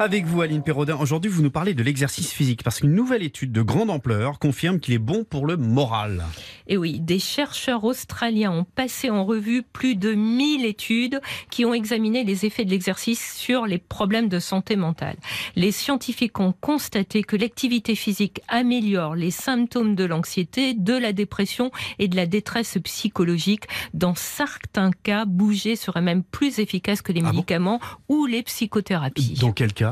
Avec vous, Aline Perraudin, aujourd'hui, vous nous parlez de l'exercice physique parce qu'une nouvelle étude de grande ampleur confirme qu'il est bon pour le moral. Et oui, des chercheurs australiens ont passé en revue plus de 1000 études qui ont examiné les effets de l'exercice sur les problèmes de santé mentale. Les scientifiques ont constaté que l'activité physique améliore les symptômes de l'anxiété, de la dépression et de la détresse psychologique. Dans certains cas, bouger serait même plus efficace que les Ah bon? médicaments ou les psychothérapies. Dans quel cas?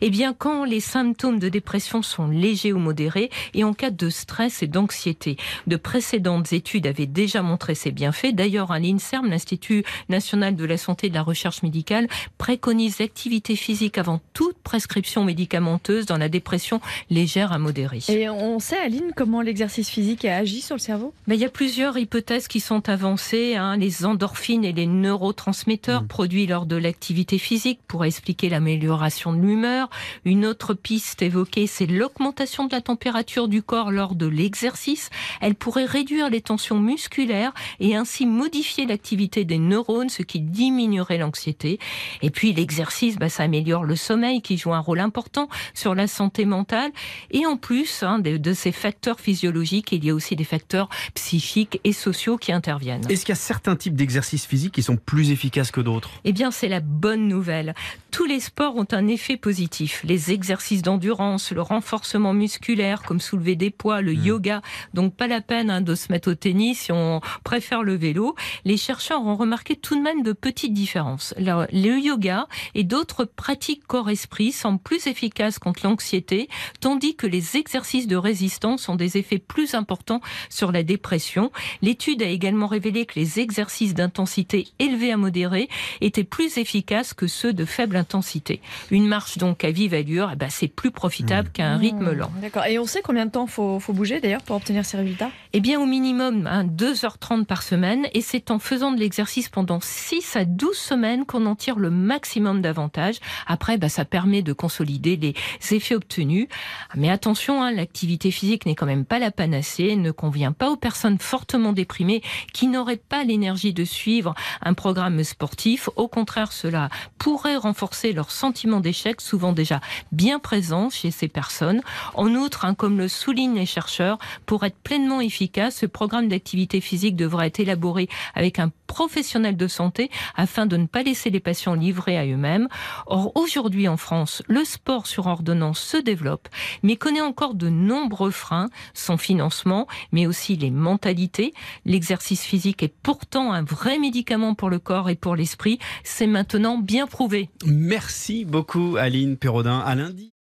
Eh bien, quand les symptômes de dépression sont légers ou modérés et en cas de stress et d'anxiété. De précédentes études avaient déjà montré ces bienfaits. D'ailleurs, à l'INSERM, l'Institut national de la santé et de la recherche médicale, préconise l'activité physique avant toute prescription médicamenteuse dans la dépression légère à modérée. Et on sait, Aline, comment l'exercice physique agit sur le cerveau? Mais il y a plusieurs hypothèses qui sont avancées. hein. Les endorphines et les neurotransmetteurs Mm. produits lors de l'activité physique pour expliquer l'amélioration de l'humeur. Une autre piste évoquée, c'est l'augmentation de la température du corps lors de l'exercice. Elle pourrait réduire les tensions musculaires et ainsi modifier l'activité des neurones, ce qui diminuerait l'anxiété. Et puis l'exercice, bah, ça améliore le sommeil qui joue un rôle important sur la santé mentale. Et en plus hein, de, de ces facteurs physiologiques, il y a aussi des facteurs psychiques et sociaux qui interviennent. Est-ce qu'il y a certains types d'exercices physiques qui sont plus efficaces que d'autres? Eh bien, c'est la bonne nouvelle. Tous les sports ont un effet positif. Les exercices d'endurance, le renforcement musculaire, comme soulever des poids, le yoga. Donc, pas la peine hein, de se mettre au tennis si on préfère le vélo. Les chercheurs ont remarqué tout de même de petites différences. Le, le yoga et d'autres pratiques corps-esprit semblent plus efficaces contre l'anxiété, tandis que les exercices de résistance ont des effets plus importants sur la dépression. L'étude a également révélé que les exercices d'intensité élevée à modérée étaient plus efficaces que ceux de faible intensité. Une marche donc à vive allure, eh ben, c'est plus profitable qu'un rythme lent. Mmh, D'accord. Et on sait combien de temps faut, faut bouger d'ailleurs pour obtenir ces résultats? Eh bien, au minimum, hein, 2h30 par semaine. Et c'est en faisant de l'exercice pendant 6 à 12 semaines qu'on en tire le maximum d'avantages. Après, bah, ça permet de consolider les effets obtenus. Mais attention, hein, l'activité physique n'est quand même pas la panacée. Ne convient pas aux personnes fortement déprimées qui n'auraient pas l'énergie de suivre un programme sportif. Au contraire, cela pourrait renforcer leur sentiment d'échec, souvent déjà bien présent chez ces personnes. En outre, hein, comme le soulignent les chercheurs, pour être pleinement efficace, ce programme d'activité physique devra être élaboré avec un professionnel de santé afin de ne pas laisser les patients livrés à eux-mêmes. Or, aujourd'hui en France, le sport sur ordonnance se développe, mais connaît encore de nombreux freins, son financement, mais aussi les mentalités. L'exercice physique est pourtant un vrai médicament pour le corps et pour l'esprit. C'est maintenant bien prouvé. Merci beaucoup, Aline Perraudin. À lundi.